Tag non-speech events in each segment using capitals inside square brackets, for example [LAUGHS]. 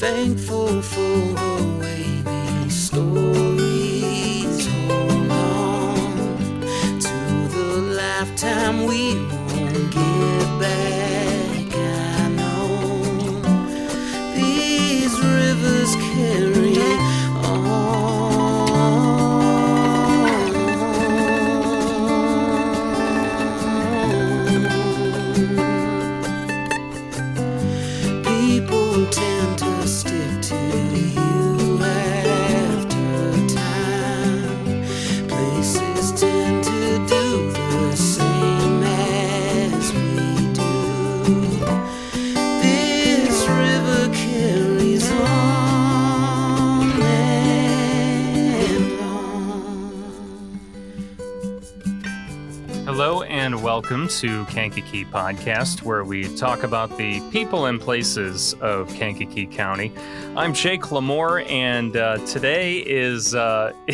Thankful for her wavy stories. Hold on to the lifetime we won't get back. Welcome to Kankakee Podcast, where we talk about the people and places of Kankakee County. I'm Jake Lamore, and uh, today is uh, [LAUGHS]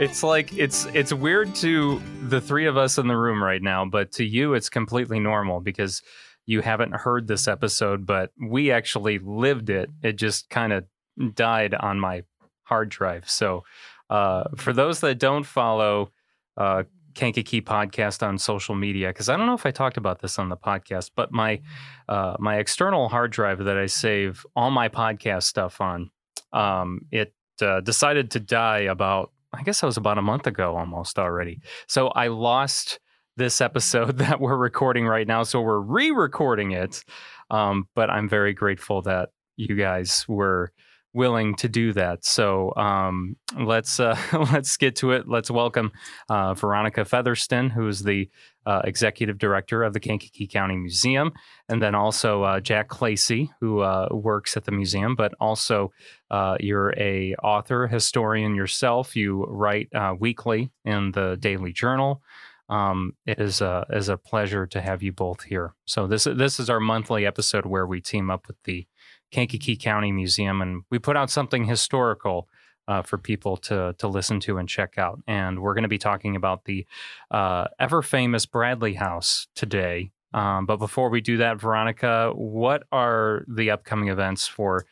it's like it's it's weird to the three of us in the room right now, but to you it's completely normal because you haven't heard this episode, but we actually lived it. It just kind of died on my hard drive. So uh, for those that don't follow. Uh, Kankakee podcast on social media because I don't know if I talked about this on the podcast, but my uh, my external hard drive that I save all my podcast stuff on, um, it uh, decided to die about I guess that was about a month ago almost already. So I lost this episode [LAUGHS] that we're recording right now, so we're re-recording it. Um, but I'm very grateful that you guys were willing to do that. So um, let's uh, [LAUGHS] let's get to it. Let's welcome uh, Veronica Featherston, who is the uh, executive director of the Kankakee County Museum, and then also uh, Jack Klasey, who uh, works at the museum, but also uh, you're a author, historian yourself. You write weekly in the Daily Journal. Um, it is a is a pleasure to have you both here. So this this is our monthly episode where we team up with the Kankakee County Museum, and we put out something historical uh, for people to to listen to and check out. And we're going to be talking about the uh, ever famous Bradley House today. Um, but before we do that, Veronica, what are the upcoming events for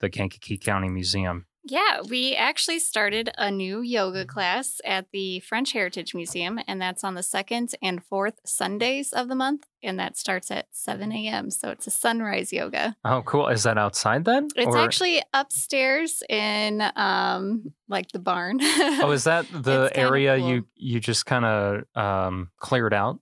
the Kankakee County Museum? Yeah, we actually started a new yoga class at the French Heritage Museum, and that's on the second and fourth Sundays of the month, and that starts at 7 a.m. So it's a sunrise yoga. Oh, cool! Is that outside then? It's Or- actually upstairs in um like the barn. Oh, is that [LAUGHS] the area cool. you you just kind of um, cleared out?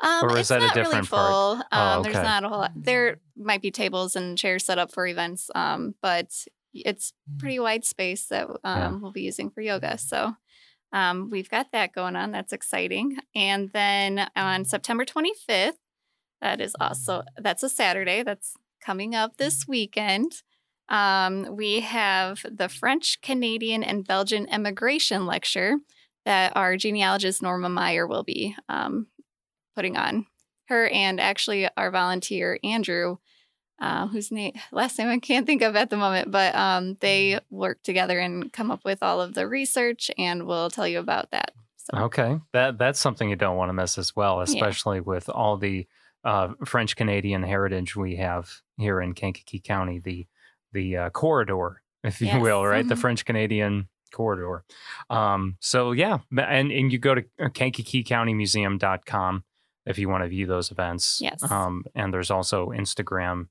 Um, Or is that a different really part? full. Um, Oh, There's not a whole lot. There might be tables and chairs set up for events, um, but it's pretty wide space that um, Yeah. we'll be using for yoga. So um, we've got that going on. That's exciting. And then on September 25th, that is also that's a Saturday. That's coming up this weekend. Um, we have the French, Canadian, and Belgian immigration lecture that our genealogist Norma Meyer will be um, putting on. Her and actually our volunteer Andrew, uh, whose name last name I can't think of at the moment, but um, they work together and come up with all of the research, and we'll tell you about that. So Okay, that that's something you don't want to miss as well, especially with all the uh, French Canadian heritage we have here in Kankakee County, the the uh, corridor, if you Yes. will, right? The Mhm. French Canadian corridor. Um, so yeah, and and you go to uh, KankakeeCountyMuseum.com if you want to view those events. Yes. Um, and there's also Instagram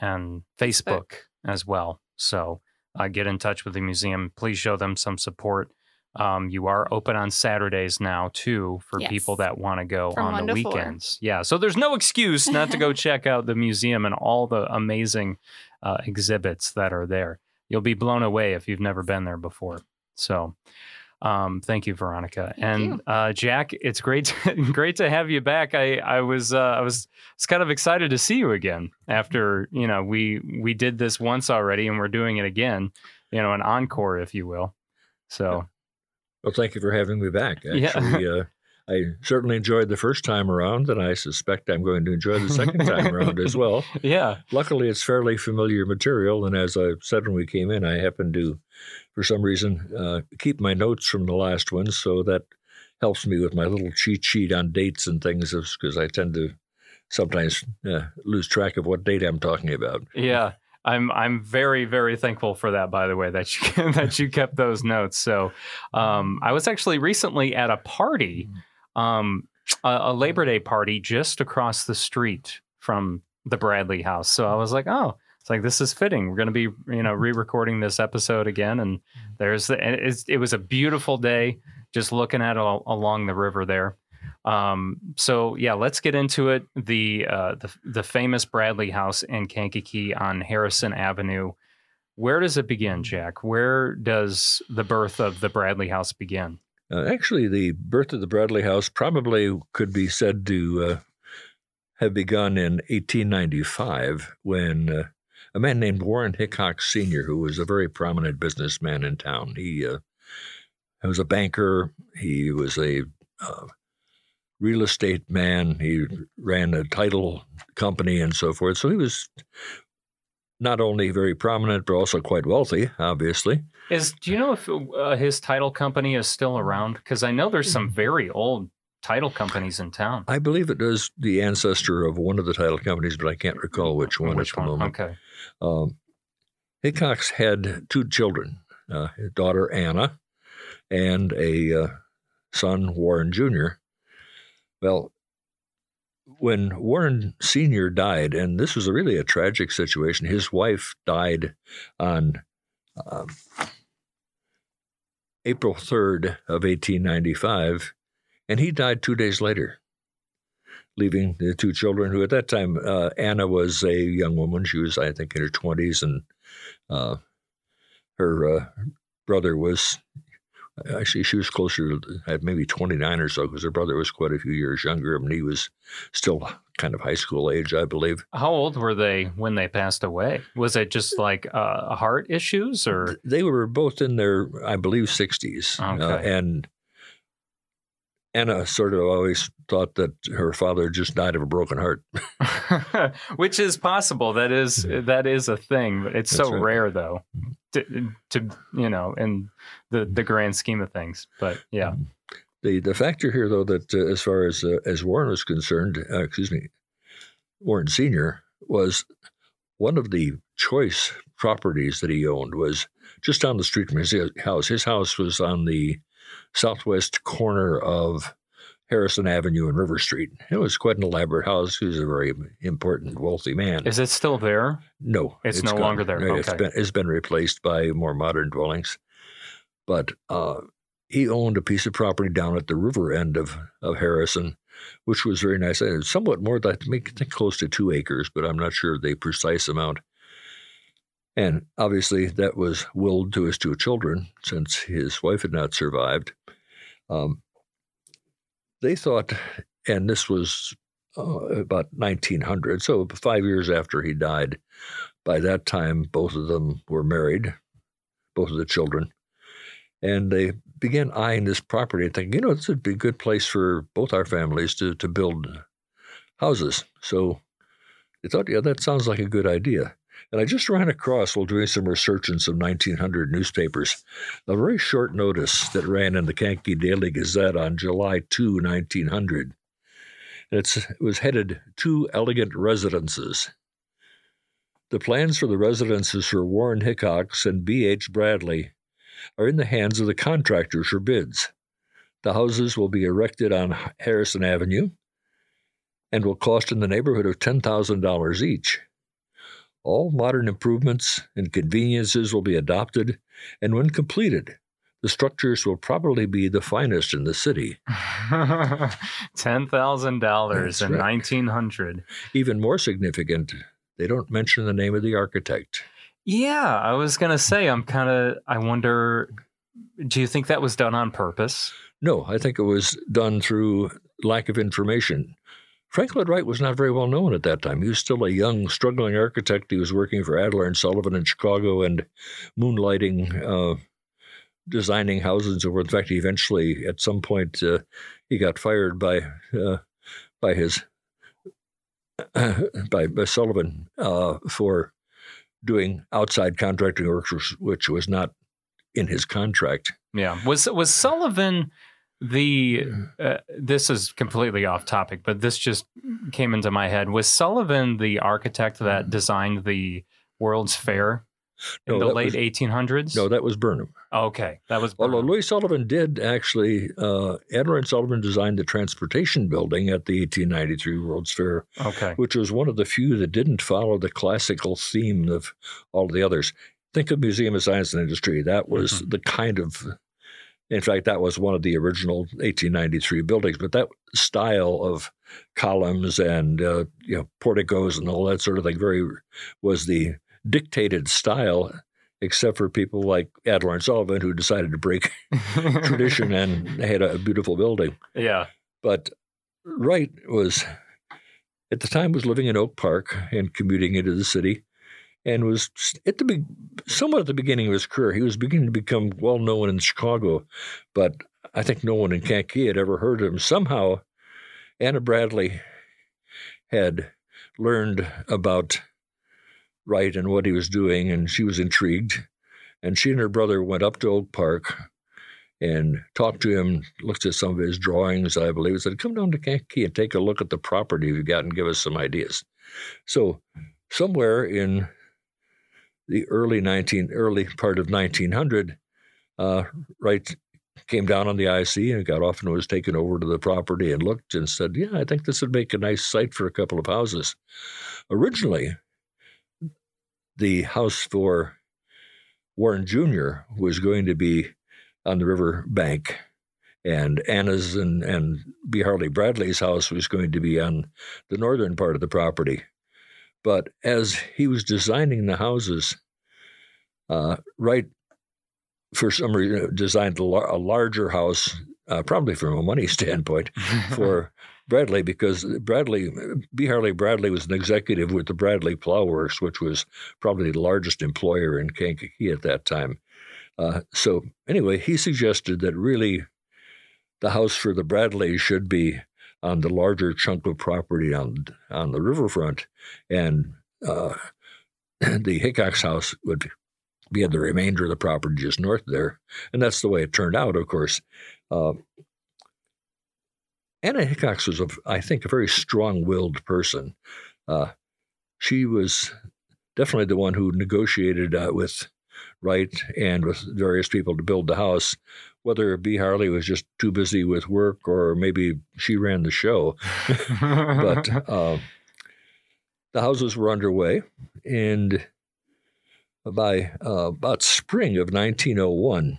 and Facebook as well. So uh, get in touch with the museum. Please show them some support. Um, you are open on Saturdays now too for Yes. people that want to go From on the to four. weekends. Yeah, so there's no excuse not to go [LAUGHS] check out the museum and all the amazing uh, exhibits that are there. You'll be blown away if you've never been there before. So, um, thank you, Veronica Thank and you. Uh, Jack. It's great, to, [LAUGHS] great to have you back. I, I was, uh, I was, was kind of excited to see you again after you know we we did this once already and we're doing it again. You know, an encore, if you will. So. Well, thank you for having me back. [LAUGHS] Yeah. Uh, I certainly enjoyed the first time around, and I suspect I'm going to enjoy the second time [LAUGHS] around as well. Yeah. Luckily, it's fairly familiar material, and as I said when we came in, I happened to, for some reason, uh, keep my notes from the last one, so that helps me with my little cheat sheet on dates and things, because I tend to sometimes uh, lose track of what date I'm talking about. Yeah. I'm I'm very very thankful for that. By the way, that you [LAUGHS] that you kept those notes. So, um, I was actually recently at a party, um, a, a Labor Day party just across the street from the Bradley House. So I was like, oh, it's like this is fitting. We're going to be you know re-recording this episode again, and there's the, and it's, it was a beautiful day just looking at it all, along the river there. Um, so yeah, let's get into it. The uh, the the famous Bradley House in Kankakee on Harrison Avenue. Where does it begin, Jack? Where does the birth of the Bradley House begin? Uh, actually, the birth of the Bradley House probably could be said to uh, have begun in 1895 when uh, a man named Warren Hickox Sr., who was a very prominent businessman in town, he uh, was a banker, he was a uh, real estate man, he ran a title company and so forth. So he was not only very prominent, but also quite wealthy, obviously. Is do you know if uh, his title company is still around? Because I know there's some very old title companies in town. I believe it was the ancestor of one of the title companies, but I can't recall which one Which at the one? moment. Okay. Um, Hickox had two children, uh, his daughter Anna and a uh, son, Warren Jr. Well, when Warren Sr. died, and this was a really a tragic situation, his wife died on um, April 3rd of 1895, and he died two days later, leaving the two children, who at that time, uh, Anna was a young woman. She was, I think, in her 20s, and uh, her uh, brother was actually she was closer to had maybe 29 or so because her brother was quite a few years younger and he was still kind of high school age i believe How old were they when they passed away? Was it just like uh, heart issues or? they were both in their i believe 60s Uh, Okay. and anna sort of always thought that her father just died of a broken heart [LAUGHS] [LAUGHS] Which is possible. That is that is a thing, but it's so right. rare though. To, to you know, in the the grand scheme of things. But yeah, The the factor here, though, that uh, as far as uh, as Warren was concerned, uh, excuse me, Warren Senior was one of the choice properties that he owned was just down the street from his house. His house was on the southwest corner of Harrison Avenue and River Street. It was quite an elaborate house. He was a very important, wealthy man. is it still there? No, It's no gone. longer there. No, It's Okay. been, it's been replaced by more modern dwellings. But uh, he owned a piece of property down at the river end of, of Harrison, which was very nice. Uh, Somewhat more, I think close to two acres, but I'm not sure the precise amount. And obviously, that was willed to his two children since his wife had not survived. Um, they thought, and this was uh, about 1900, so five years after he died. By that time, both of them were married, both of the children, and they began eyeing this property and thinking, you know, this would be a good place for both our families to, to build houses. So they thought, yeah, that sounds like a good idea. And I just ran across, while doing some research in some 1900 newspapers, a very short notice that ran in the Kankakee Daily Gazette on July 2, 1900. And it's, it was headed Two Elegant Residences. The plans for the residences for Warren Hickox and B.H. Bradley are in the hands of the contractors for bids. The houses will be erected on Harrison Avenue and will cost in the neighborhood of $10,000 each. All modern improvements and conveniences will be adopted, and when completed, the structures will probably be the finest in the city. [LAUGHS] Ten thousand dollars in right. nineteen hundred. Even more significant, they don't mention the name of the architect. Yeah, I was gonna say. I'm kind of. I wonder. Do you think that was done on purpose? No, I think it was done through lack of information. Frank Lloyd Wright was not very well known at that time. He was still a young, struggling architect. He was working for Adler and Sullivan in Chicago and moonlighting, uh, designing houses and. In fact, he eventually, at some point, uh, he got fired by uh, by his [CLEARS THROAT] by, by Sullivan uh, for doing outside contracting work, which was not in his contract. Yeah. Was was Sullivan the? Uh, this is completely off topic, but this just came into my head. Was Sullivan the architect that designed the World's Fair in No, the late was- 1800s? No, that was Burnham. Okay, that was. Although Louis Sullivan did actually, uh, Sullivan designed the transportation building at the 1893 World's Fair, Okay. which was one of the few that didn't follow the classical theme of all the others. Think of Museum of Science and Industry. That was Mhm. the kind of, in fact, that was one of the original 1893 buildings. But that style of columns and uh, you know porticos and all that sort of thing very was the dictated style. Except for people like Adler and Sullivan, who decided to break [LAUGHS] tradition and had a beautiful building. yeah. But Wright was, at the time, was living in Oak Park and commuting into the city, and was at the be- somewhat at the beginning of his career. He was beginning to become well known in Chicago, but I think no one in Kankakee had ever heard of him. Somehow, Anna Bradley had learned about Wright and what he was doing, and she was intrigued. And she and her brother went up to Oak Park and talked to him, looked at some of his drawings, I believe, and said, Come down to Kankakee and take a look at the property you've got and give us some ideas. So, somewhere in the early 19, early part of 1900, uh, came down on the IC and got off and was taken over to the property and looked and said, Yeah, I think this would make a nice site for a couple of houses. Originally, the house for Warren Jr. was going to be on the river bank, and Anna's and, and B. Harley Bradley's house was going to be on the northern part of the property. But as he was designing the houses, uh, Wright, for some reason, designed a, lar- a larger house, uh, probably from a money [LAUGHS] standpoint, for Bradley because Bradley, B. Harley Bradley was an executive with the Bradley Plow Works, which was probably the largest employer in Kankakee at that time. Uh, so anyway, he suggested that really the house for the Bradleys should be on the larger chunk of property on on the riverfront, and uh, [CLEARS THROAT] the Hickox house would be the remainder of the property just north there, and that's the way it turned out. Of course, uh, Anna Hickox was, a, I think, a very strong-willed person. Uh, she was definitely the one who negotiated uh, with Wright and with various people to build the house. Whether B. Harley was just too busy with work or maybe she ran the show, [LAUGHS] but uh, [LAUGHS] the houses were underway, and by uh, about spring of 1901,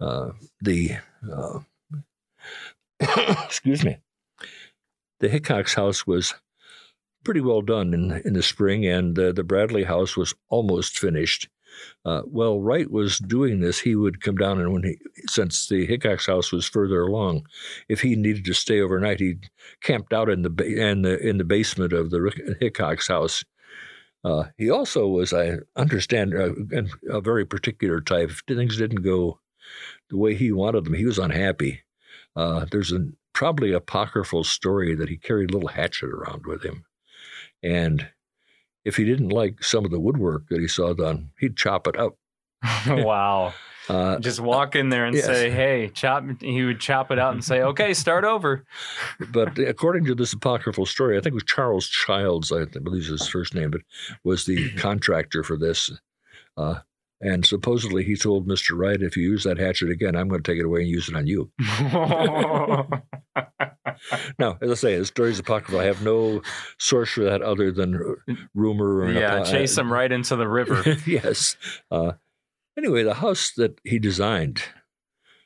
uh, the uh, [COUGHS] excuse me, the Hickox house was pretty well done in in the spring, and uh, the Bradley house was almost finished. Uh, well, Wright was doing this. He would come down, and when he, since the Hickox house was further along, if he needed to stay overnight, he camped out in the in the in the basement of the Hickox house. Uh, he also was, I understand, uh, a, a very particular type. If things didn't go the way he wanted them, he was unhappy. Uh, there's a, probably apocryphal story that he carried a little hatchet around with him, and if he didn't like some of the woodwork that he saw done, he'd chop it up. [LAUGHS] wow. Uh, Just walk in there and Yes. say, "Hey, chop." He would chop it out and say, "Okay, start over." but according to this apocryphal story, I think it was Charles Childs, I believe is his first name, but was the [CLEARS THROAT] contractor for this. Uh, and supposedly he told Mr. Wright, if you use that hatchet again, I'm going to take it away and use it on you. [LAUGHS] [LAUGHS] Now, as I say, the story's apocryphal. I have no source for that other than r- rumor. Yeah, apo- chase him right into the river. [LAUGHS] yes. Uh, anyway, the house that he designed,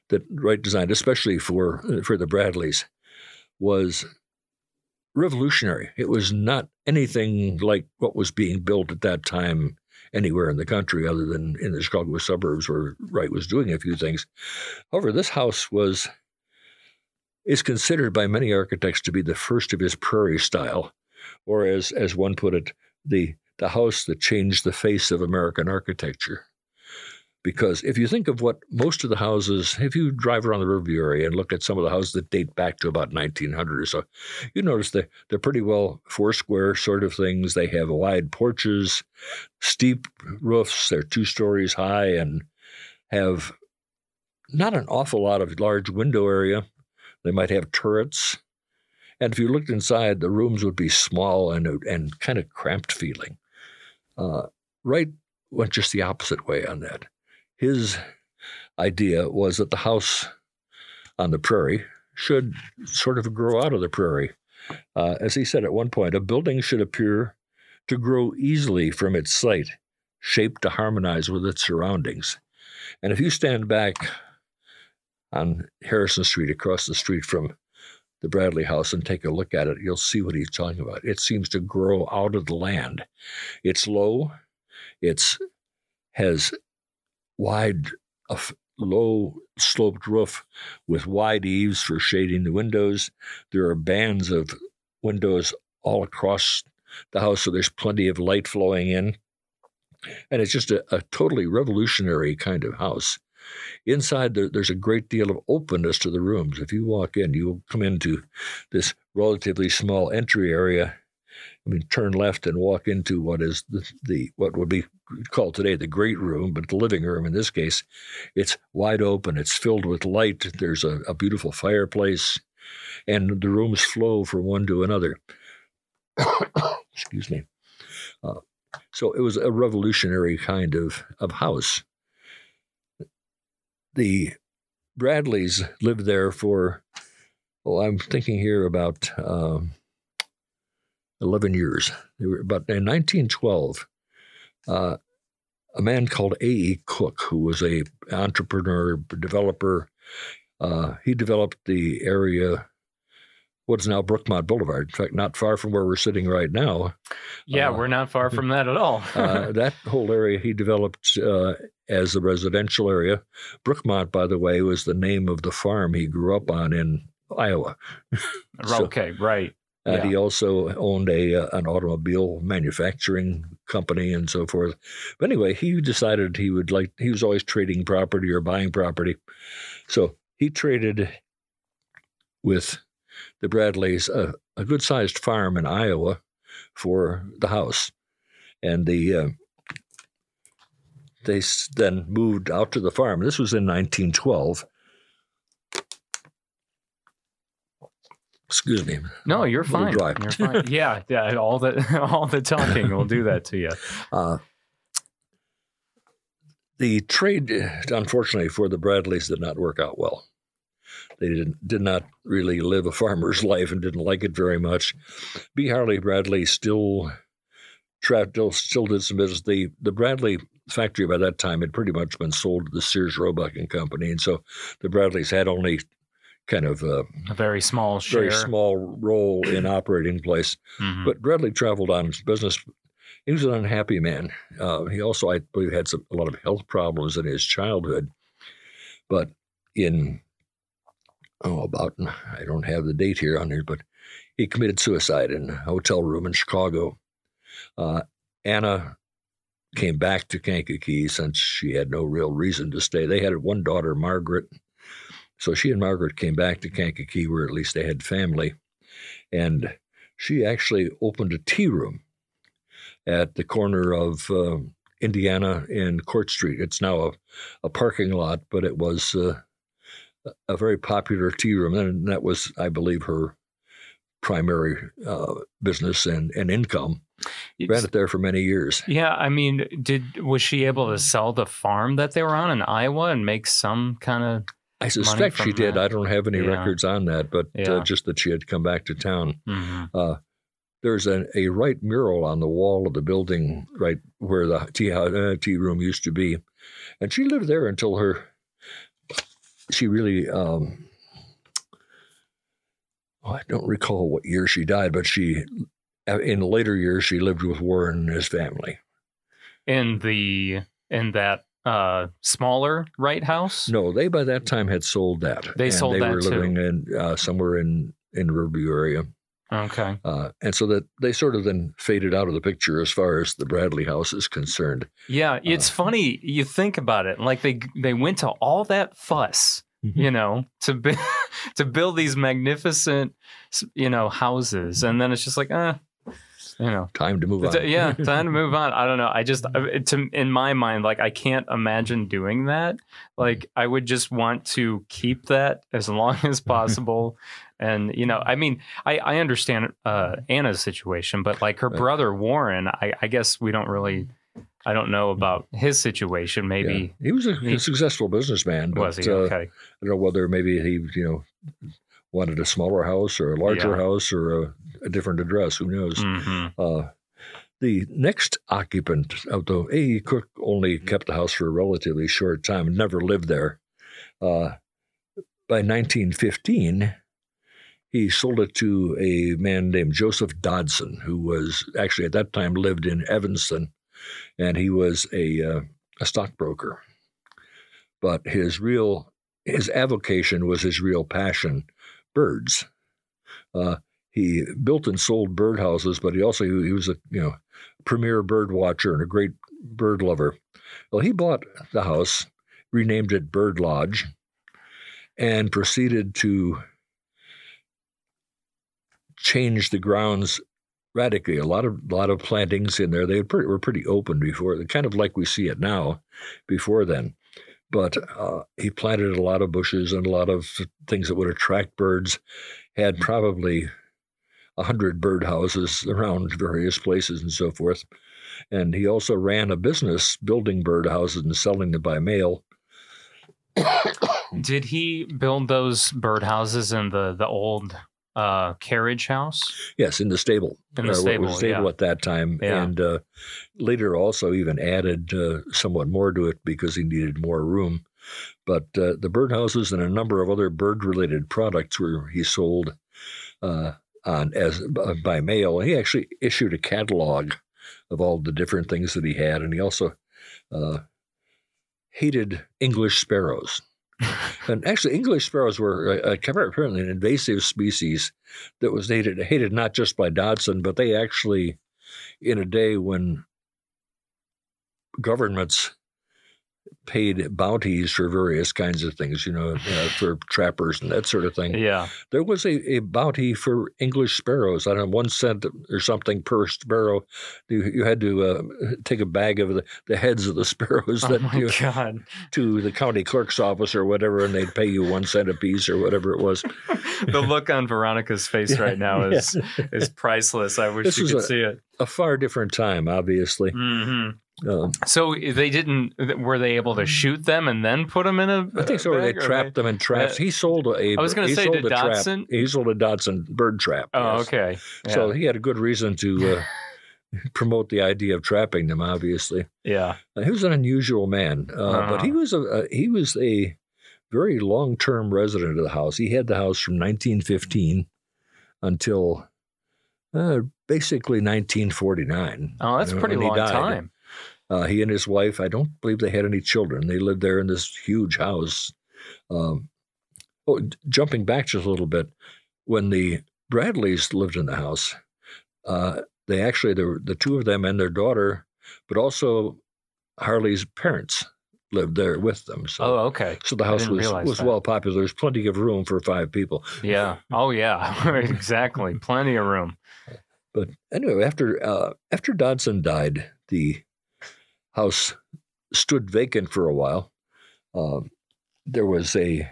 that Wright designed, especially for for the Bradleys, was revolutionary. It was not anything like what was being built at that time anywhere in the country, other than in the Chicago suburbs, where Wright was doing a few things. However, this house was is considered by many architects to be the first of his prairie style, or as as one put it, the the house that changed the face of American architecture. Because if you think of what most of the houses, if you drive around the Riverview area and look at some of the houses that date back to about 1900 or so, you notice that they're pretty well four square sort of things. They have wide porches, steep roofs, they're two stories high, and have not an awful lot of large window area. They might have turrets. And if you looked inside, the rooms would be small and, and kind of cramped feeling. Uh, Wright went just the opposite way on that. His idea was that the house on the prairie should sort of grow out of the prairie. Uh, as he said at one point, a building should appear to grow easily from its site, shaped to harmonize with its surroundings. And if you stand back on Harrison Street across the street from the Bradley house and take a look at it, you'll see what he's talking about. It seems to grow out of the land. It's low, it's has wide, low sloped roof with wide eaves for shading the windows. There are bands of windows all across the house, so there's plenty of light flowing in. And it's just a, a totally revolutionary kind of house. Inside, there, there's a great deal of openness to the rooms. If you walk in, you will come into this relatively small entry area. I mean, turn left and walk into what is the, the what would be called today the great room, but the living room in this case. It's wide open. It's filled with light. There's a, a beautiful fireplace, and the rooms flow from one to another. [COUGHS] Excuse me. Uh, so it was a revolutionary kind of, of house. The Bradleys lived there for, oh, I'm thinking here about um, 11 years. They were about in 1912. Uh, a man called A.E. Cook, who was a entrepreneur, developer, uh, he developed the area what's now Brookmont Boulevard. In fact, not far from where we're sitting right now. Yeah, Uh, we're not far from that at all. Uh, [LAUGHS] that whole area he developed uh, as a residential area. Brookmont, by the way, was the name of the farm he grew up on in Iowa. [LAUGHS] so- okay, right. And Yeah. he also owned a uh, an automobile manufacturing company and so forth. But anyway, he decided he would like he was always trading property or buying property. So he traded with the Bradleys a, a good sized farm in Iowa for the house. And the uh, they then moved out to the farm. This was in 1912. Excuse me. No, you're fine. You're fine. [LAUGHS] Yeah, yeah. All the [LAUGHS] all the talking will do that to you. [LAUGHS] Uh, the trade, unfortunately, for the Bradleys did not work out well. They didn't, did not really live a farmer's [LAUGHS] life and didn't like it very much. B. Harley Bradley still, tra- still, still did some business. The, the Bradley factory by that time had pretty much been sold to the Sears Roebuck and Company. And so the Bradleys had only kind of a A very small share. very small role in [CLEARS THROAT] operating place. Mhm. But Bradley traveled on his business. He was an unhappy man. Uh, he also, I believe, had some, a lot of health problems in his childhood. But in, oh, about, I don't have the date here on here, but he committed suicide in a hotel room in Chicago. Uh, Anna came back to Kankakee since she had no real reason to stay. They had one daughter, Margaret. So she and Margaret came back to Kankakee, where at least they had family. And she actually opened a tea room at the corner of uh, Indiana and Court Street. It's now a, a parking lot, but it was uh, a very popular tea room. And that was, I believe, her primary uh, business and, and income. Ran it there for many years. Yeah, I mean, did was she able to sell the farm that they were on in Iowa and make some kind of? I suspect she from did. that. I don't have any Yeah. records on that, but Yeah. uh, just that she had come back to town. Mhm. Uh, there's a, a Wright mural on the wall of the building right where the tea, uh, tea room used to be. And she lived there until her, she really, um, oh, I don't recall what year she died, but she, uh, in later years, she lived with Warren and his family. In the in that uh smaller Wright house. No, they by that time had sold that. They and sold they that were too. living in uh, somewhere in, in Riverview area. Okay. Uh, and so that they sort of then faded out of the picture as far as the Bradley house is concerned. Yeah, it's Uh, funny you think about it. Like they they went to all that fuss, Mm-hmm. you know, to bu- [LAUGHS] to build these magnificent, you know, houses, and then it's just like, uh, you know, Time to move on. It's- yeah, [LAUGHS] time to move on. I don't know. I just to in my mind, like I can't imagine doing that. Like I would just want to keep that as long as [LAUGHS] possible. And you know, I mean, I I understand uh, Anna's situation, but like her brother Warren, I, I guess we don't really I don't know about his situation. Maybe Yeah. he was a, he- successful businessman. But, was he uh. I don't know whether maybe he, you know, wanted a smaller house or a larger Yeah. house or a, a different address. Who knows? hmm Uh, the next occupant the A. Cook only kept the house for a relatively short time and never lived there. Uh, by 1915, he sold it to a man named Joseph Dodson, who was actually at that time lived in Evanston, and he was a, uh, a stockbroker. But his real his avocation was his real passion, birds. Uh, he built and sold birdhouses, but he also he was a you know premier bird watcher and a great bird lover. Well, he bought the house, renamed it Bird Lodge, and proceeded to change the grounds radically. A lot of lot of plantings in there. They were pretty, were pretty open before, kind of like we see it now. Before then, but uh, he planted a lot of bushes and a lot of things that would attract birds. Had probably a hundred birdhouses around various places and so forth. And he also ran a business building birdhouses and selling them by mail. [COUGHS] Did he build those birdhouses in the the old uh, carriage house? Yes, in the stable. In the what stable, was stable yeah. at that time. Yeah. And uh, later also even added uh, somewhat more to it because he needed more room. But uh, the birdhouses and a number of other bird related products were he sold uh, on as uh, by mail. He actually issued a catalog of all the different things that he had, and he also uh, hated English sparrows. [LAUGHS] And actually, English sparrows were uh, apparently an invasive species that was hated, hated not just by Dodson, but they actually, in a day when governments paid bounties for various kinds of things, you know, uh, [LAUGHS] for trappers and that sort of thing. Yeah. There was a, a bounty for English sparrows. I don't know, one cent or something per sparrow. You, you had to uh, take a bag of the, the heads of the [LAUGHS] sparrows Oh that my you, [LAUGHS] god. to the county clerk's office or whatever, and they'd pay you one cent a piece or whatever it was. the look on Veronica's face right now is is priceless. I wish This you could a- see it. A far different time, obviously. hmm Um, So they didn't. Were they able to shoot them and then put them in a? I think so. They bag, or trapped them in traps. uh, he sold a. I was gonna say, sold did a trap. Dodson- He sold a Dodson bird trap. Oh, yes. okay. So he had a good reason to uh, [LAUGHS] promote the idea of trapping them. Obviously, yeah. Uh, he was an unusual man, uh, but he Uh-huh. was a, a he was a very long term resident of the house. He had the house from 1915 until uh, basically 1949. Oh, that's a uh, pretty long died. time. Uh, he and his wife, I don't believe they had any children. They lived there in this huge house. Um, oh, jumping back just a little bit, when the Bradleys lived in the house, uh, they actually, there were the two of them and their daughter, but also Harley's parents lived there with them. So, Oh, okay. so the house was, was that. well popular. There's plenty of room for five people. Yeah. Oh, yeah. [LAUGHS] exactly. Plenty of room. But anyway, after uh, after Dodson died, the house stood vacant for a while. Um, there was a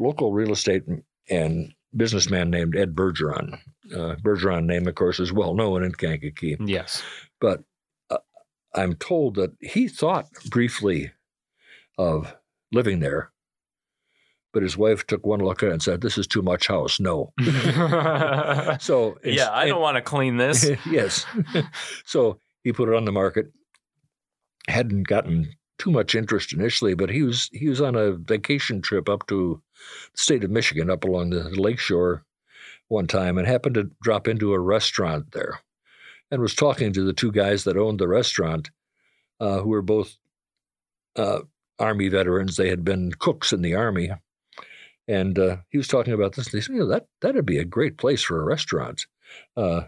local real estate and businessman named Ed Bergeron. Uh, Bergeron name, of course, is well known in Kankakee. Yes. But uh, I'm told that he thought briefly of living there, but his wife took one look at it and said, "This is too much house. No." [LAUGHS] So yeah, I don't want to clean this. [LAUGHS] yes. so he put it on the market. Hadn't gotten too much interest initially, but he was he was on a vacation trip up to the state of Michigan, up along the lakeshore one time, and happened to drop into a restaurant there, and was talking to the two guys that owned the restaurant, uh, who were both uh, army veterans. They had been cooks in the army. And uh, he was talking about this. And he said, "You know, that that'd be a great place for a restaurant." Uh,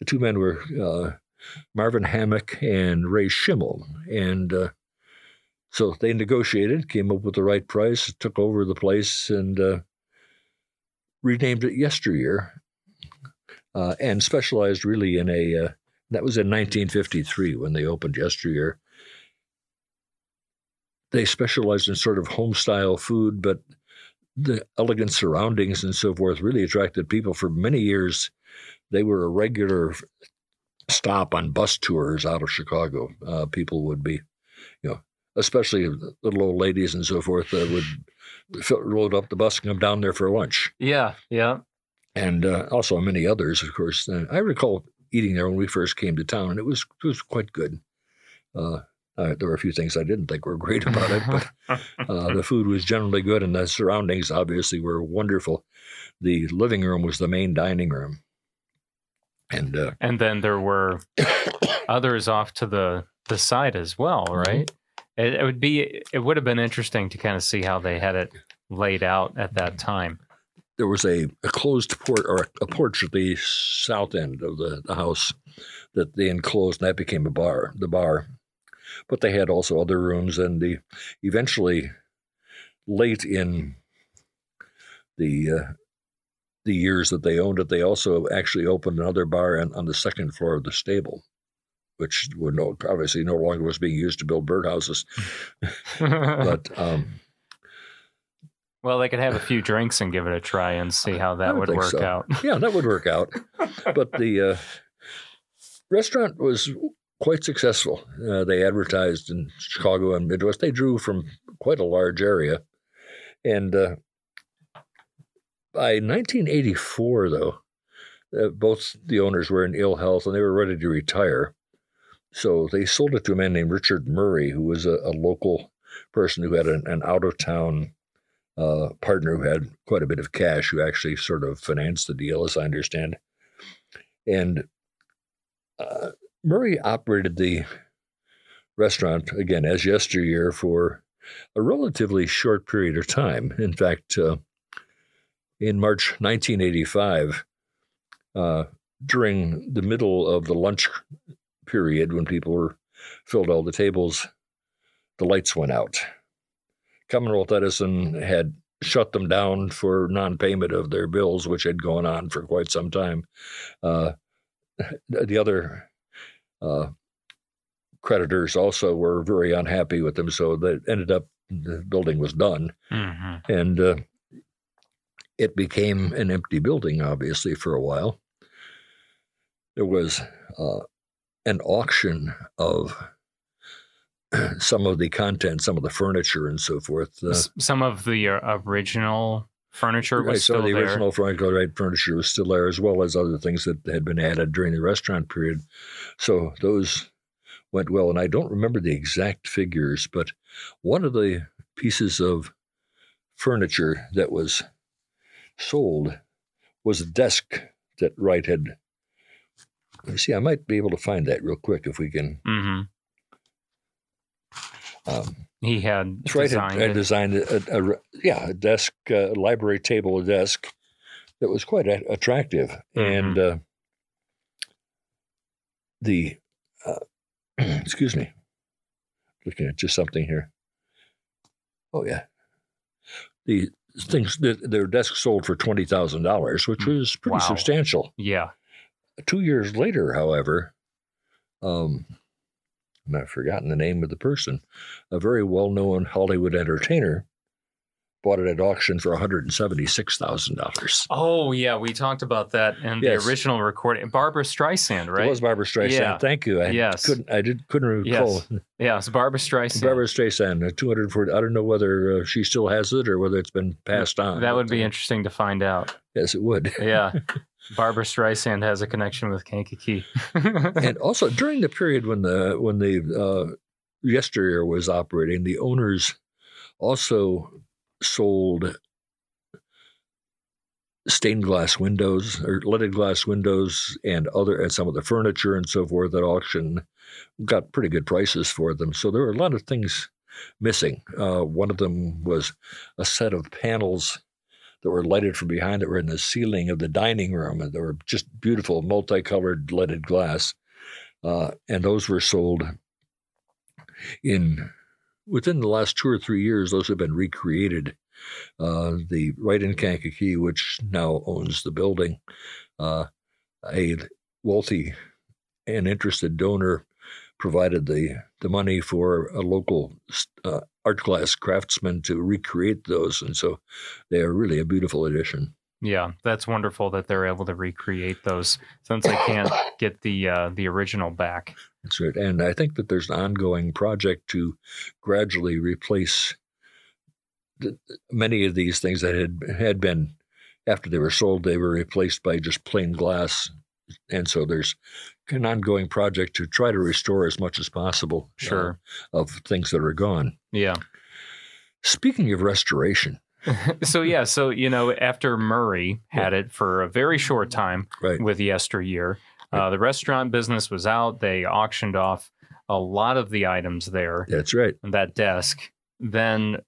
the two men were uh, Marvin Hammock and Ray Schimmel, and uh, so they negotiated, came up with the right price, took over the place, and uh, renamed it Yesteryear, uh, and specialized really in a. Uh, that was in 1953 when they opened Yesteryear. They specialized in sort of home style food, but the elegant surroundings and so forth really attracted people for many years. They were a regular stop on bus tours out of Chicago. Uh, people would be, you know, especially little old ladies and so forth, uh, would fill, load up the bus and come down there for lunch. Yeah, yeah. And uh, also many others, of course. Uh, I recall eating there when we first came to town, and it was it was quite good. Uh, uh, there were a few things I didn't think were great about it, but [LAUGHS] uh, the food was generally good, and the surroundings obviously were wonderful. The living room was the main dining room, and uh, and then there were [COUGHS] others off to the the side as well, Mm-hmm. right? It, it would be it would have been interesting to kind of see how they had it laid out at that time. there was a, a closed port or a porch at the south end of the, the house that they enclosed, and that became a bar. The bar, but they had also other rooms, and the eventually late in the uh, the years that they owned it, they also actually opened another bar on, on the second floor of the stable, which would no, obviously no longer was being used to build birdhouses. [LAUGHS] But um, well, they could have a few drinks and give it a try and see how that would work so. out. yeah, that would work out. but the uh, restaurant was quite successful. Uh, they advertised in Chicago and Midwest. They drew from quite a large area. And uh, by 1984, though, uh, both the owners were in ill health and they were ready to retire. So they sold it to a man named Richard Murray, who was a, a local person who had an, an out of town uh, partner who had quite a bit of cash, who actually sort of financed the deal, as I understand. And uh, Murray operated the restaurant again as yesteryear for a relatively short period of time. In fact, uh, in March 1985, uh, during the middle of the lunch period when people were filled all the tables, the lights went out. Commonwealth Edison had shut them down for non-payment of their bills, which had gone on for quite some time. Uh, the other uh, creditors also were very unhappy with them, so that ended up the building was done, hmm and uh, it became an empty building, obviously, for a while. There was uh, an auction of [CLEARS THROAT] some of the content, some of the furniture, and so forth. Uh, Some of the uh, original furniture was Right, so still the there. original Franco Wright furniture was still there, as well as other things that had been added during the restaurant period. So those went well. And I don't remember the exact figures, but one of the pieces of furniture that was sold was a desk that Wright had. See, I might be able to find that real quick if we can. hmm Um, He had Wright designed had, had designed a, a, a- yeah a desk, a library table, a desk that was quite a- attractive, and uh, the uh, [CLEARS THROAT] excuse me, looking at just something here. Oh yeah, the things that their desk sold for twenty thousand dollars, which was pretty Wow. substantial. Yeah. Two years later, however, um, and I've forgotten the name of the person, a very well known Hollywood entertainer bought it at auction for $176,000. Oh yeah, we talked about that in Yes. the original recording. Barbra Streisand, right? It was Barbra Streisand. Yeah. Thank you. I Yes. couldn't I did couldn't recall. Yes. yeah, it's Barbra Streisand. Barbra Streisand, uh, 240 I don't know whether uh, she still has it or whether it's been passed on. that would be interesting to find out. Yes, it would. Yeah. [LAUGHS] Barbra Streisand has a connection with Kankakee. [LAUGHS] and also during the period when the when the uh, yesteryear was operating, the owners also sold stained glass windows or leaded glass windows and other and some of the furniture and so forth at auction got pretty good prices for them. So there were a lot of things missing. Uh, one of them was a set of panels that were lighted from behind that were in the ceiling of the dining room, and they were just beautiful, multicolored leaded glass. Uh, and those were sold in within the last two or three years. Those have been recreated. Uh, the Wright in Kankakee, which now owns the building, uh, a wealthy and interested donor provided the the money for a local uh, art class craftsman to recreate those, and so they are really a beautiful addition. Yeah, that's wonderful that they're able to recreate those since they can't [COUGHS] get the uh, the original back. That's right. And I think that there's an ongoing project to gradually replace the, many of these things that had had been after they were sold, they were replaced by just plain glass. And so there's an ongoing project to try to restore as much as possible uh, of things that are gone. Yeah. Speaking of restoration, so yeah, so you know, after Murray had it for a very short time right? with Yesteryear, uh, the restaurant business was out. They auctioned off a lot of the items there, That's right. that desk. Then,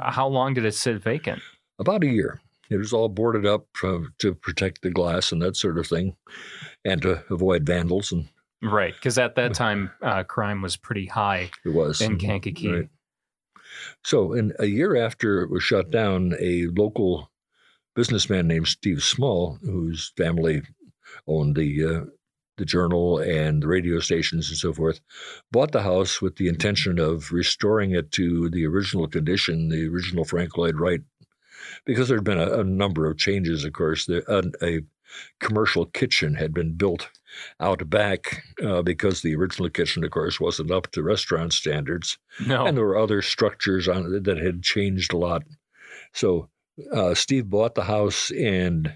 how long did it sit vacant? About a year. It was all boarded up uh, to protect the glass and that sort of thing, and to avoid vandals. And Right, because at that time, uh, crime was pretty high it was in Kankakee. Right. So, in a year after it was shut down, a local businessman named Steve Small, whose family owned the uh, the journal and the radio stations and so forth, bought the house with the intention of restoring it to the original condition, the original Frank Lloyd Wright, because there had been a, a number of changes. Of course, the, a, a commercial kitchen had been built out back uh, because the original kitchen, of course, wasn't up to restaurant standards No, and there were other structures on it that had changed a lot. So uh, Steve bought the house and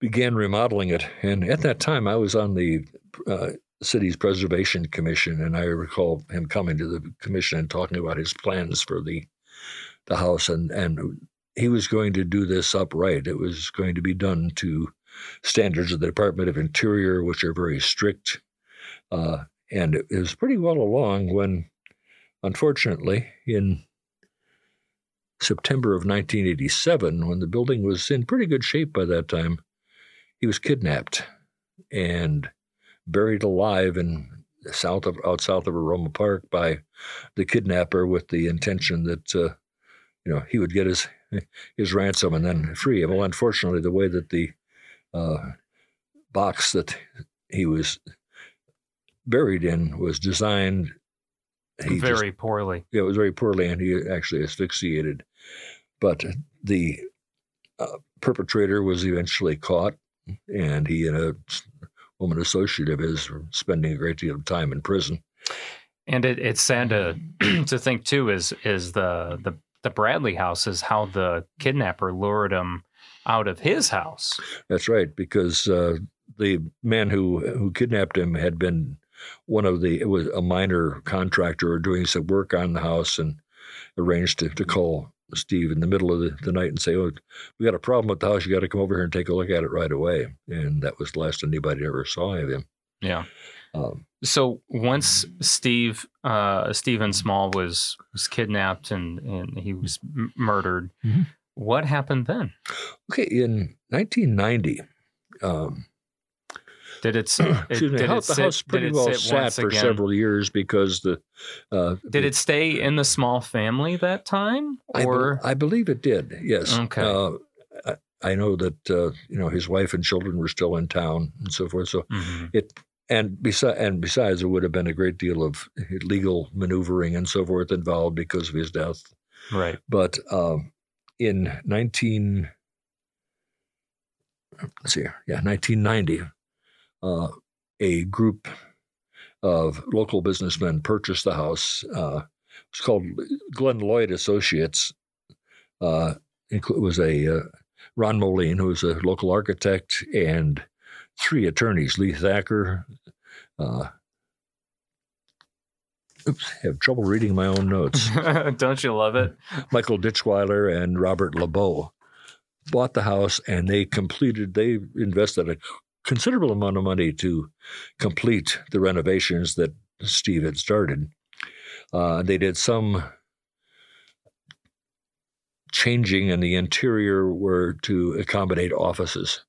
began remodeling it. And at that time, I was on the uh, city's preservation commission, and I recall him coming to the commission and talking about his plans for the the house, and and he was going to do this upright. It was going to be done to standards of the Department of Interior, which are very strict. Uh, and it was pretty well along when, unfortunately, in September of 1987, when the building was in pretty good shape by that time, he was kidnapped and buried alive in south of out south of Aroma Park by the kidnapper with the intention that uh, you know he would get his [LAUGHS] his ransom and then free him. Well, unfortunately, the way that the uh, box that he was buried in was designed he just- very poorly. yeah, it was very poorly, and he actually asphyxiated. But the uh, perpetrator was eventually caught, and he and a woman associate of his were spending a great deal of time in prison. And it, it's sad to [CLEARS THROAT] to think too is is the the the Bradley house is how the kidnapper lured him out of his house. That's right, because uh, the man who who kidnapped him had been one of the it was a minor contractor doing some work on the house, and arranged to, to call Steve in the middle of the, the night and say, "Oh, we got a problem with the house. You got to come over here and take a look at it right away." And that was the last anybody ever saw of him. Yeah. Um, So once Steve uh, Stephen Small was was kidnapped and and he was m- murdered, Mhm. What happened then? okay, in 1990. Um, Did it? [CLEARS THROAT] it excuse me, did it the house pretty well sat for again? several years because the uh, Did the- it stay in the small family that time, I, bel- or I believe it did. Yes. Okay. Uh, I, I know that uh, you know his wife and children were still in town and so forth. So Mhm. it and besides and besides, there would have been a great deal of legal maneuvering and so forth involved because of his death. right? But um, in 19, let's see, here, yeah, 1990, uh, a group of local businessmen purchased the house. Uh, it's called Glenn Lloyd Associates. Uh, it was a uh, Ron Moline, who was a local architect, and three attorneys: Lee Thacker. Oops, have trouble reading my own notes. [LAUGHS] Don't you love it? Michael Ditchweiler and Robert LeBeau bought the house and they completed, they invested a considerable amount of money to complete the renovations that Steve had started. Uh, they did some changing in the interior were to accommodate offices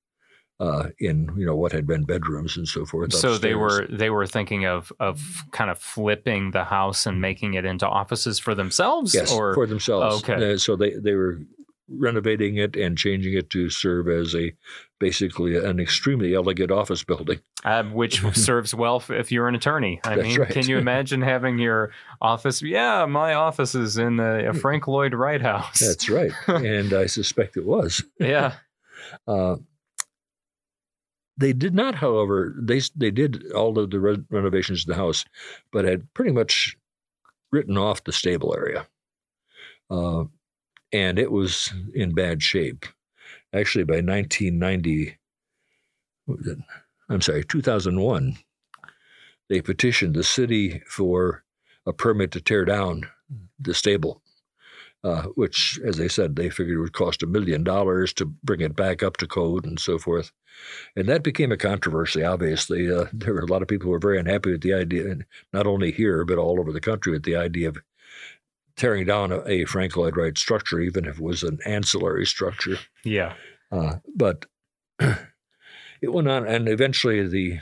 uh, in you know what had been bedrooms and so forth. So they were they were thinking of of kind of flipping the house and making it into offices for themselves, yes or for themselves. Okay. Uh, so they they were renovating it and changing it to serve as a basically an extremely elegant office building. Uh, which [LAUGHS] serves well if you're an attorney. I That's mean, right. can you [LAUGHS] imagine having your office? Yeah, my office is in the a Frank Lloyd Wright house. That's right, [LAUGHS] and I suspect it was. yeah. Uh, they did not, however, they they did all of the re- renovations to the house, but had pretty much written off the stable area, uh, and it was in bad shape. Actually, by 1990, what was it? I'm sorry, 2001, they petitioned the city for a permit to tear down the stable uh, which, as they said, they figured would cost a million dollars to bring it back up to code and so forth. And that became a controversy, obviously. Uh, [LAUGHS] there were a lot of people who were very unhappy with the idea, not only here, but all over the country, with the idea of tearing down a, a Frank Lloyd Wright structure, even if it was an ancillary structure. Yeah. Uh, but [CLEARS THROAT] it went on, and eventually the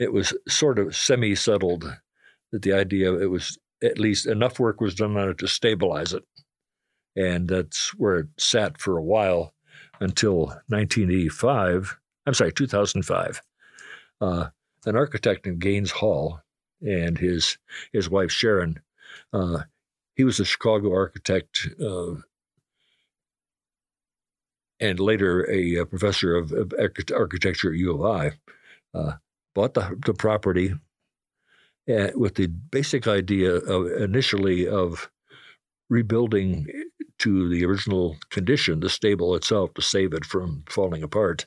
it was sort of semi-settled that the idea it was at least enough work was done on it to stabilize it, and that's where it sat for a while until 1985. I'm sorry, 2005. Uh, an architect in Gaines Hall and his his wife Sharon. Uh, he was a Chicago architect uh, and later a, uh professor of, of architecture at U of I, uh, bought the, the property with the basic idea of initially of rebuilding to the original condition, the stable itself, to save it from falling apart.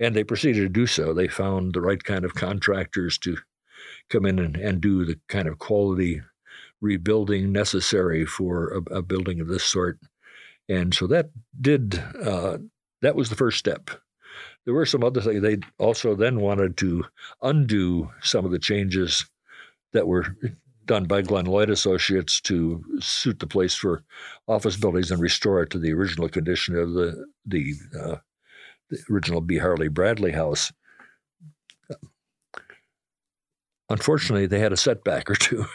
And they proceeded to do so. They found the right kind of contractors to come in and, and do the kind of quality rebuilding necessary for a, a building of this sort. And so that did, uh, that was the first step. There were some other things. They also then wanted to undo some of the changes that were done by Glenn Lloyd Associates to suit the place for office buildings and restore it to the original condition of the the, uh, the original B. Harley Bradley house. Unfortunately, they had a setback or two. [LAUGHS]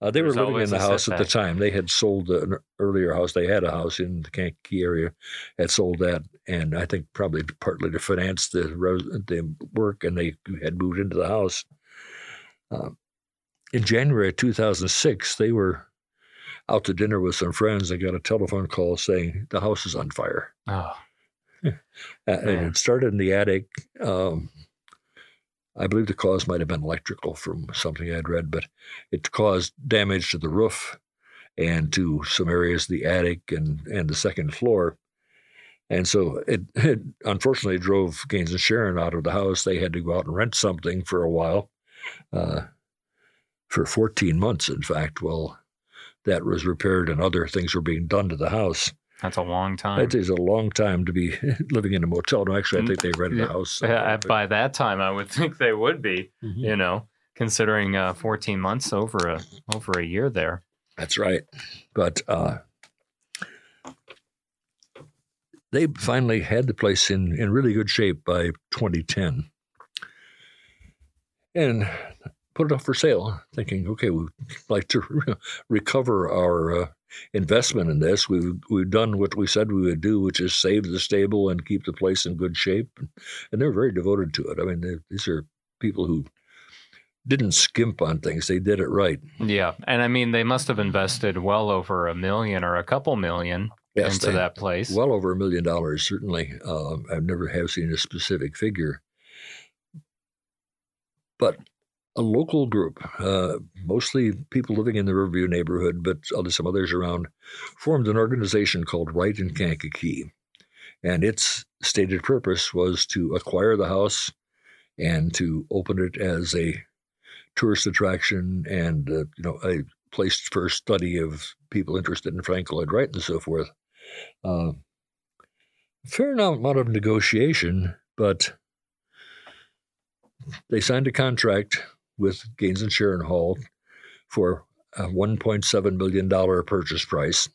Uh, they were living in the house at the time. They had sold an earlier house. They had a house in the Kankakee area, had sold that, and I think probably partly to finance the the work, and they had moved into the house. Uh, in January 2006, they were out to dinner with some friends and got a telephone call saying the house is on fire. oh, [LAUGHS] and Man. it started in the attic. Um, I believe the cause might have been electrical from something I'd read, but it caused damage to the roof and to some areas of the attic and, and the second floor. And so it, it unfortunately drove Gaines and Sharon out of the house. They had to go out and rent something for a while, uh, for 14 months, in fact, while that was repaired and other things were being done to the house. that's a long time. It is a long time to be [LAUGHS] living in a motel. No, actually, I think they rented a house. By that time, I would [LAUGHS] think they would be. Mhm. You know, considering uh, 14 months over a over a year there. That's right. But uh, they finally had the place in, in really good shape by 2010 and put it up for sale, thinking, okay, we'd like to [LAUGHS] recover our uh, investment in this. We've, we've done what we said we would do, which is save the stable and keep the place in good shape. And they're very devoted to it. I mean, they, these are people who didn't skimp on things, they did it right. Yeah, and I mean they must have invested well over a million or a couple million Yes, into they- that place. Well over a million dollars, certainly. Um, I've never have seen a specific figure. But a local group, uh, mostly people living in the Riverview neighborhood, but other, some others around, formed an organization called Wright in Kankakee. And its stated purpose was to acquire the house and to open it as a tourist attraction and uh, you know a place for study of people interested in Frank Lloyd Wright and so forth. Uh, fair amount of negotiation, but they signed a contract with Gaines and Sharon Hall for a $1.7 million purchase price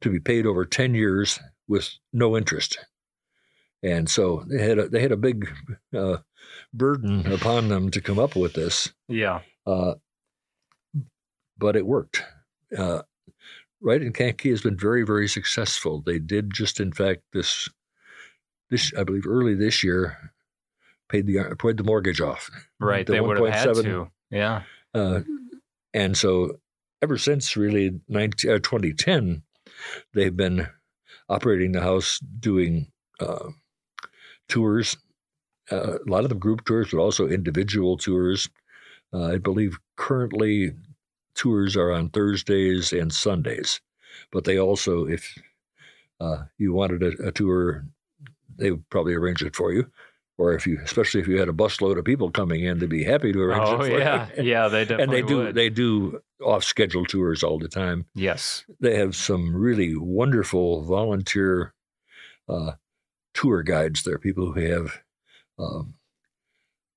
to be paid over 10 years with no interest. And so they had a, they had a big uh, burden upon them to come up with this. yeah, Uh, but it worked. Uh, Wright in Kankakee has been very, very successful. They did just, in fact, this, this I believe, early this year, paid the paid the mortgage off. Right. The they would have had to. Yeah. Uh, and so, ever since really 19, uh, 2010, they've been operating the house, doing uh, tours, uh, a lot of them group tours, but also individual tours. Uh, I believe currently tours are on Thursdays and Sundays, but they also, if uh, you wanted a, a tour, they would probably arrange it for you. Or if you, especially if you had a busload of people coming in, they'd be happy to arrange Oh yeah. you. Yeah. [LAUGHS] They definitely and they do would. they do off schedule tours all the time. yes. They have some really wonderful volunteer uh, tour guides there, people who have um,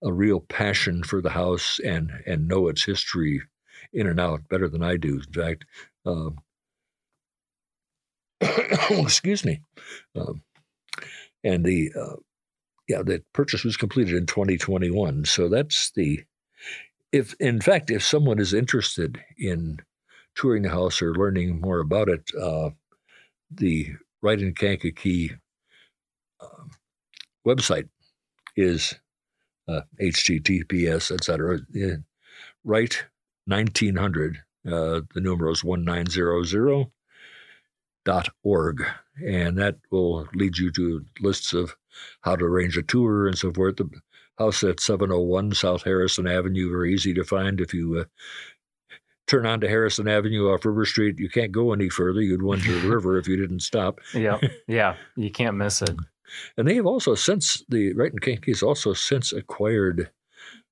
a real passion for the house and and know its history in and out better than I do. In fact, um, [COUGHS] excuse me, um, and the uh, yeah, the purchase was completed in 2021. So that's the if in fact if someone is interested in touring the house or learning more about it, uh, the Wright in Kankakee um, website is uh, HTTPS, et cetera. Uh, wright 1900, uh, the numeral is 1900 dot org, and that will lead you to lists of how to arrange a tour and so forth. The house at 701 South Harrison Avenue, very easy to find if you uh, turn onto Harrison Avenue off River Street. You can't go any further. You'd run to the river if you didn't stop. Yeah. Yeah. You can't miss it. And they have also since the Wright in Kankakee has also since acquired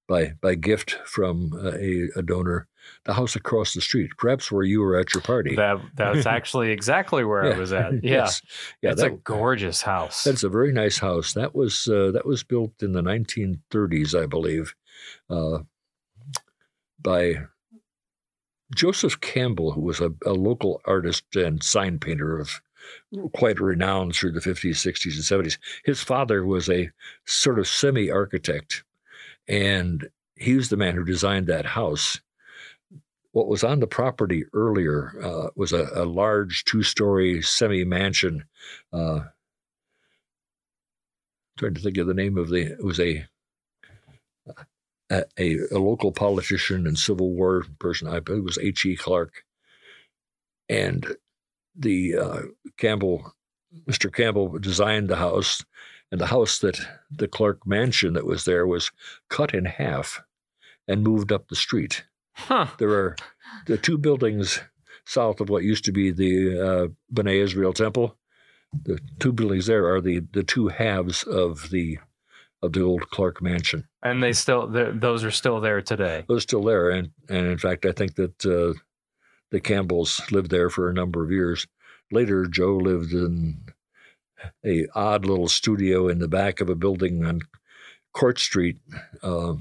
by by gift from uh, a, a donor the house across the street, perhaps where you were at your party. That that's actually exactly where I [LAUGHS] was at. [LAUGHS] Yeah. Yes. yeah, it's that, a gorgeous house. that's a very nice house. That was uh, that was built in the 1930s, I believe, uh, by Joseph Campbell, who was a, a local artist and sign painter of quite renowned through the 50s, 60s, and 70s. His father was a sort of semi architect, and he was the man who designed that house. What was on the property earlier uh, was a, a large two story semi mansion. Uh, trying to think of the name of the, it was a, a, a, local politician and Civil War person. I believe it was H.E. Clark. And the uh, Campbell, Mr. Campbell designed the house, and the house that the Clark mansion that was there was cut in half and moved up the street. Huh. There are the two buildings south of what used to be the uh, B'nai Israel Temple. The two buildings there are the the two halves of the of the old Clark mansion. And they still those are still there today. Those still there, and and in fact, I think that uh, the Campbells lived there for a number of years. Later, Joe lived in a odd little studio in the back of a building on Court Street, uh,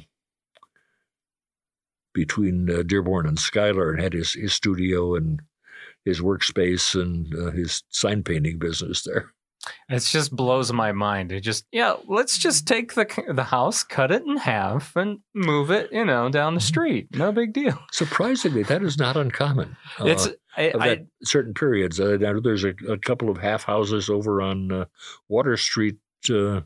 between uh, Dearborn and Schuyler, and had his his studio and his workspace and uh, his sign painting business there. It just blows my mind. It just yeah, let's just take the the house, cut it in half, and move it, you know, down the street. No big deal. Surprisingly, that is not uncommon. Uh, It's I, I, certain periods. Uh, there's a, a couple of half houses over on uh, Water Street, uh,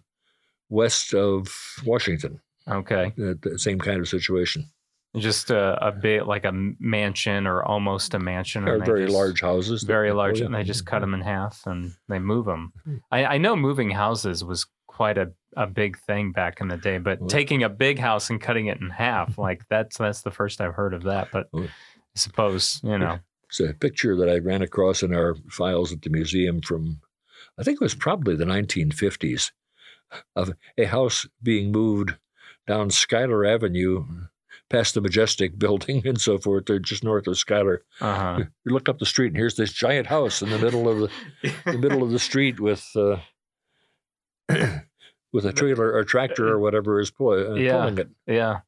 west of Washington. okay. The same kind of situation. Just a, a bit like a mansion or almost a mansion. and Are they very just- large houses. very large, and they just cut them in half and they move them. Hmm. I, I know moving houses was quite a, a big thing back in the day, but Well- taking a big house and cutting it in half, [LAUGHS] like that's that's the first I've heard of that. But Well- I suppose you know, It's a picture that I ran across in our files at the museum from, I think it was probably the 1950s, of a house being moved down Schuyler Avenue past the Majestic [LAUGHS] building and so forth. They're just north of Schuyler. uh You look up the street and here's this giant house in the middle of the [LAUGHS] the middle of the street with uh, [CLEARS THROAT] with a trailer or tractor or whatever is pull, uh, Yeah. pulling it. yeah.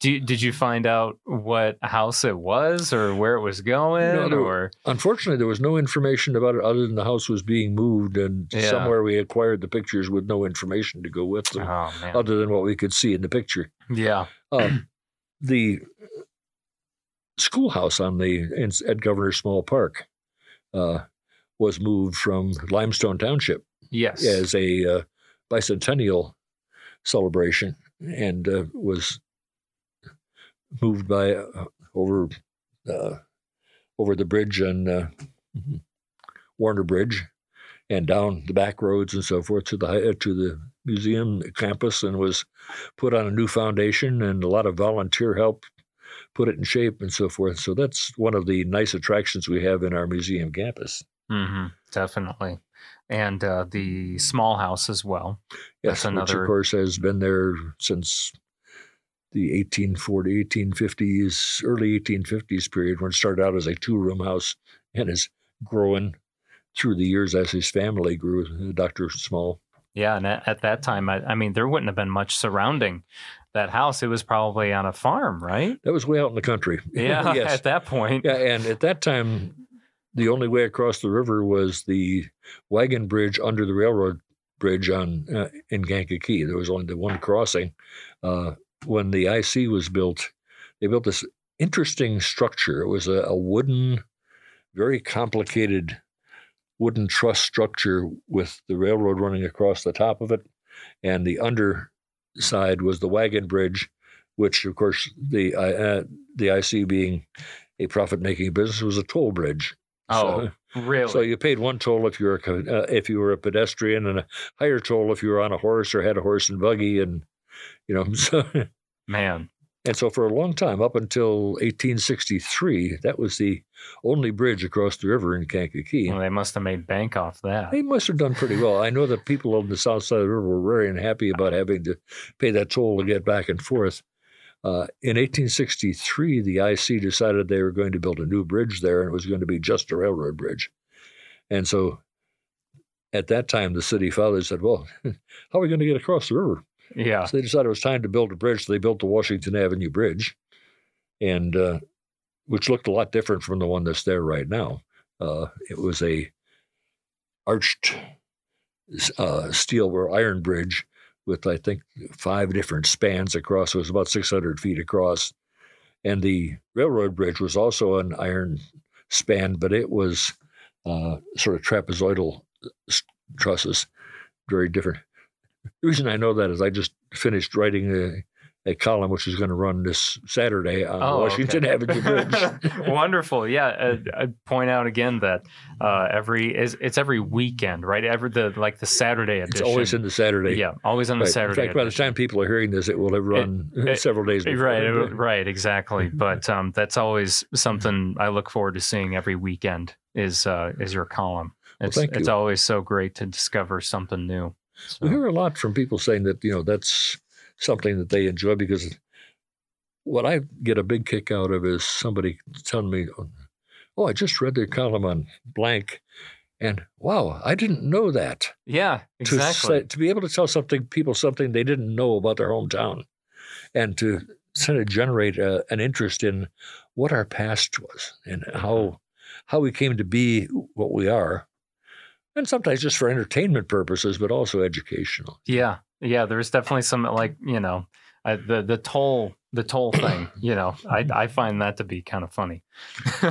Do you, did you find out what house it was or where it was going No, there- or Unfortunately, there was no information about it other than the house was being moved, and Yeah. somewhere we acquired the pictures with no information to go with them, oh other than what we could see in the picture. yeah, Um, the schoolhouse on the in, at Governor Small Park uh, was moved from Limestone Township Yes. as a uh, bicentennial celebration and uh, was moved by uh, over uh, over the bridge on uh, Warner Bridge and down the back roads and so forth to the uh, to the museum campus and was put on a new foundation and a lot of volunteer help put it in shape and so forth. So that's one of the nice attractions we have in our museum campus. hmm Definitely. And uh, the small house as well. Yes, That's which another- of course has been there since the 1840, 1850s, early 1850s period when it started out as a two room house and is growing through the years as his family grew, uh, Dr. Small. Yeah. And at, at that time, I, I mean, there wouldn't have been much surrounding that house. It was probably on a farm, right? That was way out in the country. [LAUGHS] Yeah. [LAUGHS] yes. At that point. Yeah, and at that time, the only way across the river was the wagon bridge under the railroad bridge on uh, in Kankakee. There was only the one crossing. Uh, when the IC was built, they built this interesting structure. It was a, a wooden, very complicated wooden truss structure with the railroad running across the top of it, and the underside was the wagon bridge, which of course the uh, the IC being a profit making business was a toll bridge. Oh, So, really? so you paid one toll if you were a, uh, if you were a pedestrian, and a higher toll if you were on a horse or had a horse and buggy, and you know. [LAUGHS] So Man. And so for a long time, up until 1863, that was the only bridge across the river in Kankakee. Well, they must have made bank off that. They must have done pretty well. I know that people on the south side of the river were very unhappy about having to pay that toll to get back and forth. Uh, in 1863, the IC decided they were going to build a new bridge there, and it was going to be just a railroad bridge. And so, at that time, the city fathers said, "Well, [LAUGHS] how are we going to get across the river?" Yeah. So they decided it was time to build a bridge. So they built the Washington Avenue Bridge, and uh, which looked a lot different from the one that's there right now. Uh, it was a arched uh, steel or iron bridge with I think five different spans across. It was about 600 feet across, and the railroad bridge was also an iron span, but it was uh, sort of trapezoidal trusses, very different. The reason I know that is I just finished writing a, a column which is going to run this Saturday on Oh, Washington okay. [LAUGHS] Avenue Bridge. Wonderful. Yeah. Uh, I'd point out again that uh, every is it's every weekend, right? Every the like the Saturday edition. It's always in the Saturday. yeah, always on the Right. Saturday. In fact, by the time people are hearing this, it will have run it- [LAUGHS] several days before. Right, it- right, exactly. Mm-hmm. But um, that's always something I look forward to seeing every weekend. Is uh, is your column? Well, It's thank it's always so great to discover something new. So, We hear a lot from people saying that you know that's something that they enjoy because what I get a big kick out of is somebody telling me, "Oh, oh I just read their column on blank." And wow, I didn't know that. yeah, To, exactly. say, to be able to tell something people something they didn't know about their hometown, and to sort of generate a, an interest in what our past was and how how we came to be what we are, and sometimes just for entertainment purposes, but also educational. Yeah, yeah. There's definitely some like you know I, the the toll the toll [COUGHS] thing. You know, I I find that to be kind of funny. [LAUGHS] you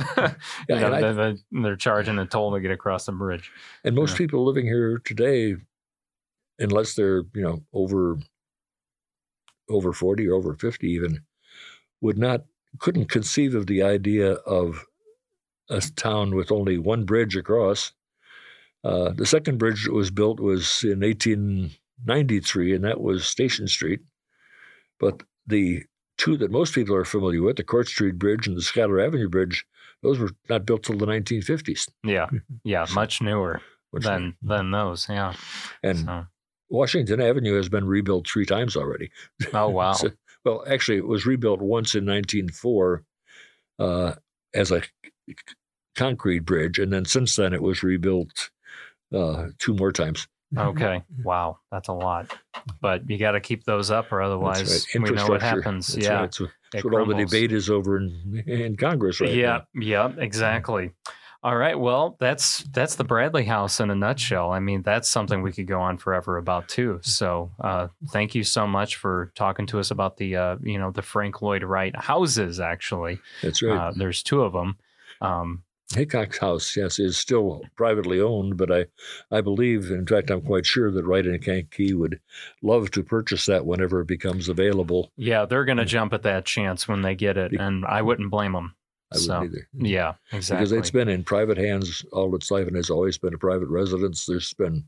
Yeah, know, I- the- the- they're charging a toll to get across the bridge. And most Yeah. people living here today, unless they're you know over over forty or over fifty even, would not couldn't conceive of the idea of a town with only one bridge across. Uh, the second bridge that was built was in 1893, and that was Station Street. But the two that most people are familiar with, the Court Street Bridge and the Schuyler Avenue Bridge, those were not built till the 1950s. Yeah, [LAUGHS] yeah. Much newer which- than than those. Yeah. and So, Washington Avenue has been rebuilt three times already. oh [LAUGHS] wow. So- well, actually, it was rebuilt once in 1904 uh, as a concrete bridge, and then since then it was rebuilt uh, two more times. Okay. Wow. That's a lot. But you got to keep those up or otherwise That's we know what happens. That's yeah. right. That's, what- it that's what all the debate is over in, in Congress right yeah, now. yeah, exactly. All right. Well, that's that's the Bradley House in a nutshell. I mean, that's something we could go on forever about too. So, uh, thank you so much for talking to us about the uh, you know the Frank Lloyd Wright houses. Actually, That's right. uh, there's two of them. Um, Hickox house, yes, is still privately owned, but I, I believe, in fact, I'm quite sure that Wright and Kankakee would love to purchase that whenever it becomes available. Yeah, they're going to jump at that chance when they get it, and I wouldn't blame them. I So, wouldn't either. Yeah, exactly. Because it's been in private hands all its life and has always been a private residence. There's been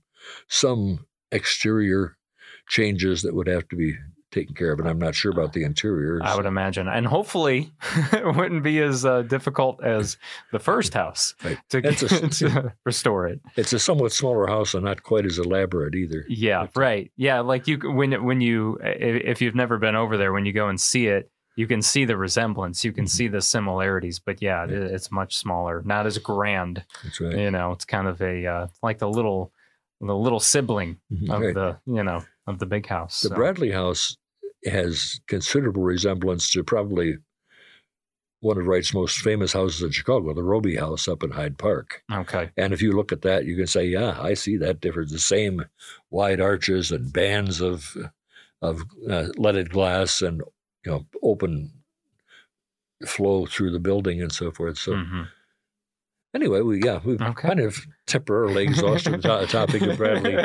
some exterior changes that would have to be taken care of, and I'm not sure about the interior. I would imagine, and hopefully, [LAUGHS] it wouldn't be as uh, difficult as the first house Right. to, That's a- [LAUGHS] to restore it. It's a somewhat smaller house and not quite as elaborate either. Yeah, But- right. Yeah, like you when when you if you've never been over there, when you go and see it, you can see the resemblance, you can Mhm. see the similarities. But yeah, it, Yeah. it's much smaller, not as grand. That's right. You know, it's kind of a uh, like the little the little sibling Mhm. of Right. the you know of the big house. The so. Bradley House has considerable resemblance to probably one of Wright's most famous houses in Chicago, the Robie House up in Hyde Park. Okay. And if you look at that, you can say, "Yeah, I see that difference." The same wide arches and bands of of uh, leaded glass and you know open flow through the building and so forth. So Mhm. Anyway, we yeah we've Okay. kind of temporarily exhausted the topic of Bradley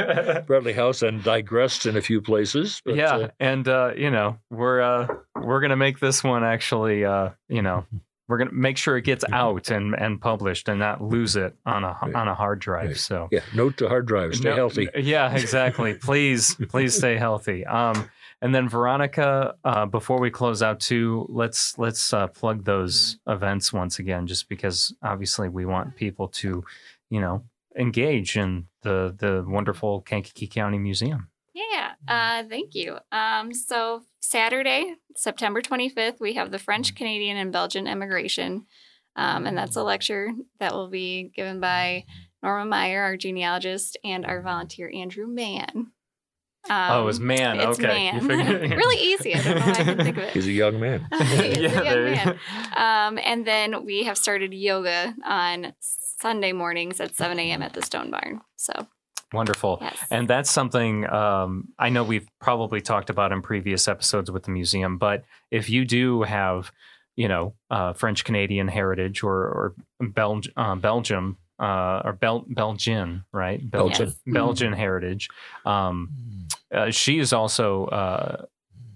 [LAUGHS] Bradley House and digressed in a few places. But, yeah, uh, and uh, you know we're uh, we're gonna make this one actually. Uh, you know, we're gonna make sure it gets out and, and published and not lose it on a Right. on a hard drive. Right. So yeah. Note to hard drive: stay No- healthy. Yeah, [LAUGHS] exactly. please, please stay healthy. Um, and then Veronica, uh, before we close out too, let's let's uh, plug those events once again, just because obviously we want people to, you know, engage in the the wonderful Kankakee County Museum. Yeah, uh, thank you. Um, so Saturday, September 25th, we have the French, Canadian, and Belgian immigration, um, and that's a lecture that will be given by Norma Meyer, our genealogist, and our volunteer Andrew Mann. Um, oh, it was man. it's okay, Man. [LAUGHS] [LAUGHS] Really easy. I don't know why I couldn't think of it. He's a young man. [LAUGHS] He's a young there you- man. Um, and then we have started yoga on Sunday mornings at 7 a.m. at the Stone Barn. So, Wonderful. yes. And that's something um, I know we've probably talked about in previous episodes with the museum. But if you do have, you know, uh, French Canadian heritage or or Belg- uh, Belgium uh, or Bel- Belgian, right? Belgian. Yes. Belgian heritage. Um, uh, she is also uh,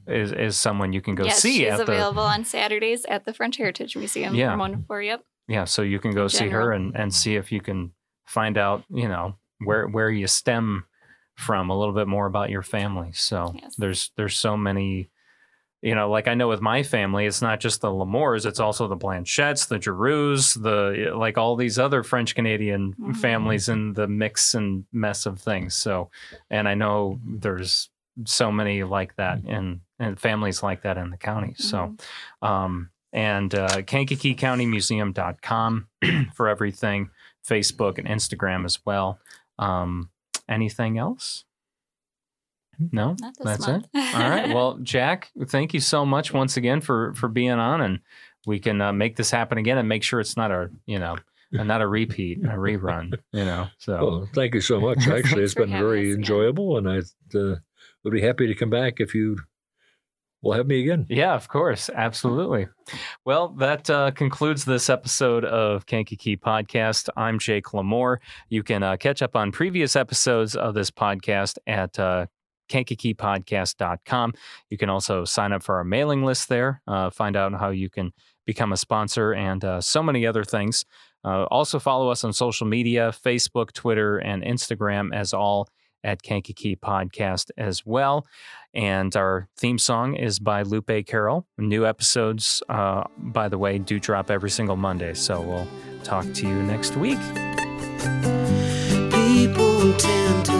is is someone you can go yes, see she's at the available on Saturdays at the French Heritage Museum Yeah. from 1 to 4. Yep. yeah. So you can go In see her and and see if you can find out, you know, where where you stem from a little bit more about your family. So Yes. there's there's so many, you know, like I know with my family, it's not just the Lemores, it's also the Blanchettes, the Giroux, the like all these other French Canadian Mhm. families in the mix and mess of things. So, and I know there's so many like that in and families like that in the county. So, um, and uh, KankakeeCountyMuseum.com [CLEARS THROAT] for everything, Facebook and Instagram as well. Um, anything else? No, that's month. it. All right. [LAUGHS] Well, Jack, thank you so much once again for for being on, and we can uh, make this happen again and make sure it's not a you know not a repeat, a rerun. You know. So Well, thank you so much. [LAUGHS] Actually, it's been very us again. enjoyable, and I uh, would be happy to come back if you will have me again. Yeah, of course. Absolutely. Well, that uh, concludes this episode of Kankakee Podcast. I'm Jake Lamore. You can uh, catch up on previous episodes of this podcast at uh, kankakeepodcast.com. You can also sign up for our mailing list there, uh, find out how you can become a sponsor, and uh, so many other things. Uh, also, follow us on social media Facebook, Twitter, and Instagram as all at Kankakee Podcast as well. And our theme song is by Lupe Carroll. New episodes, uh, by the way, do drop every single Monday. So we'll talk to you next week. People tend to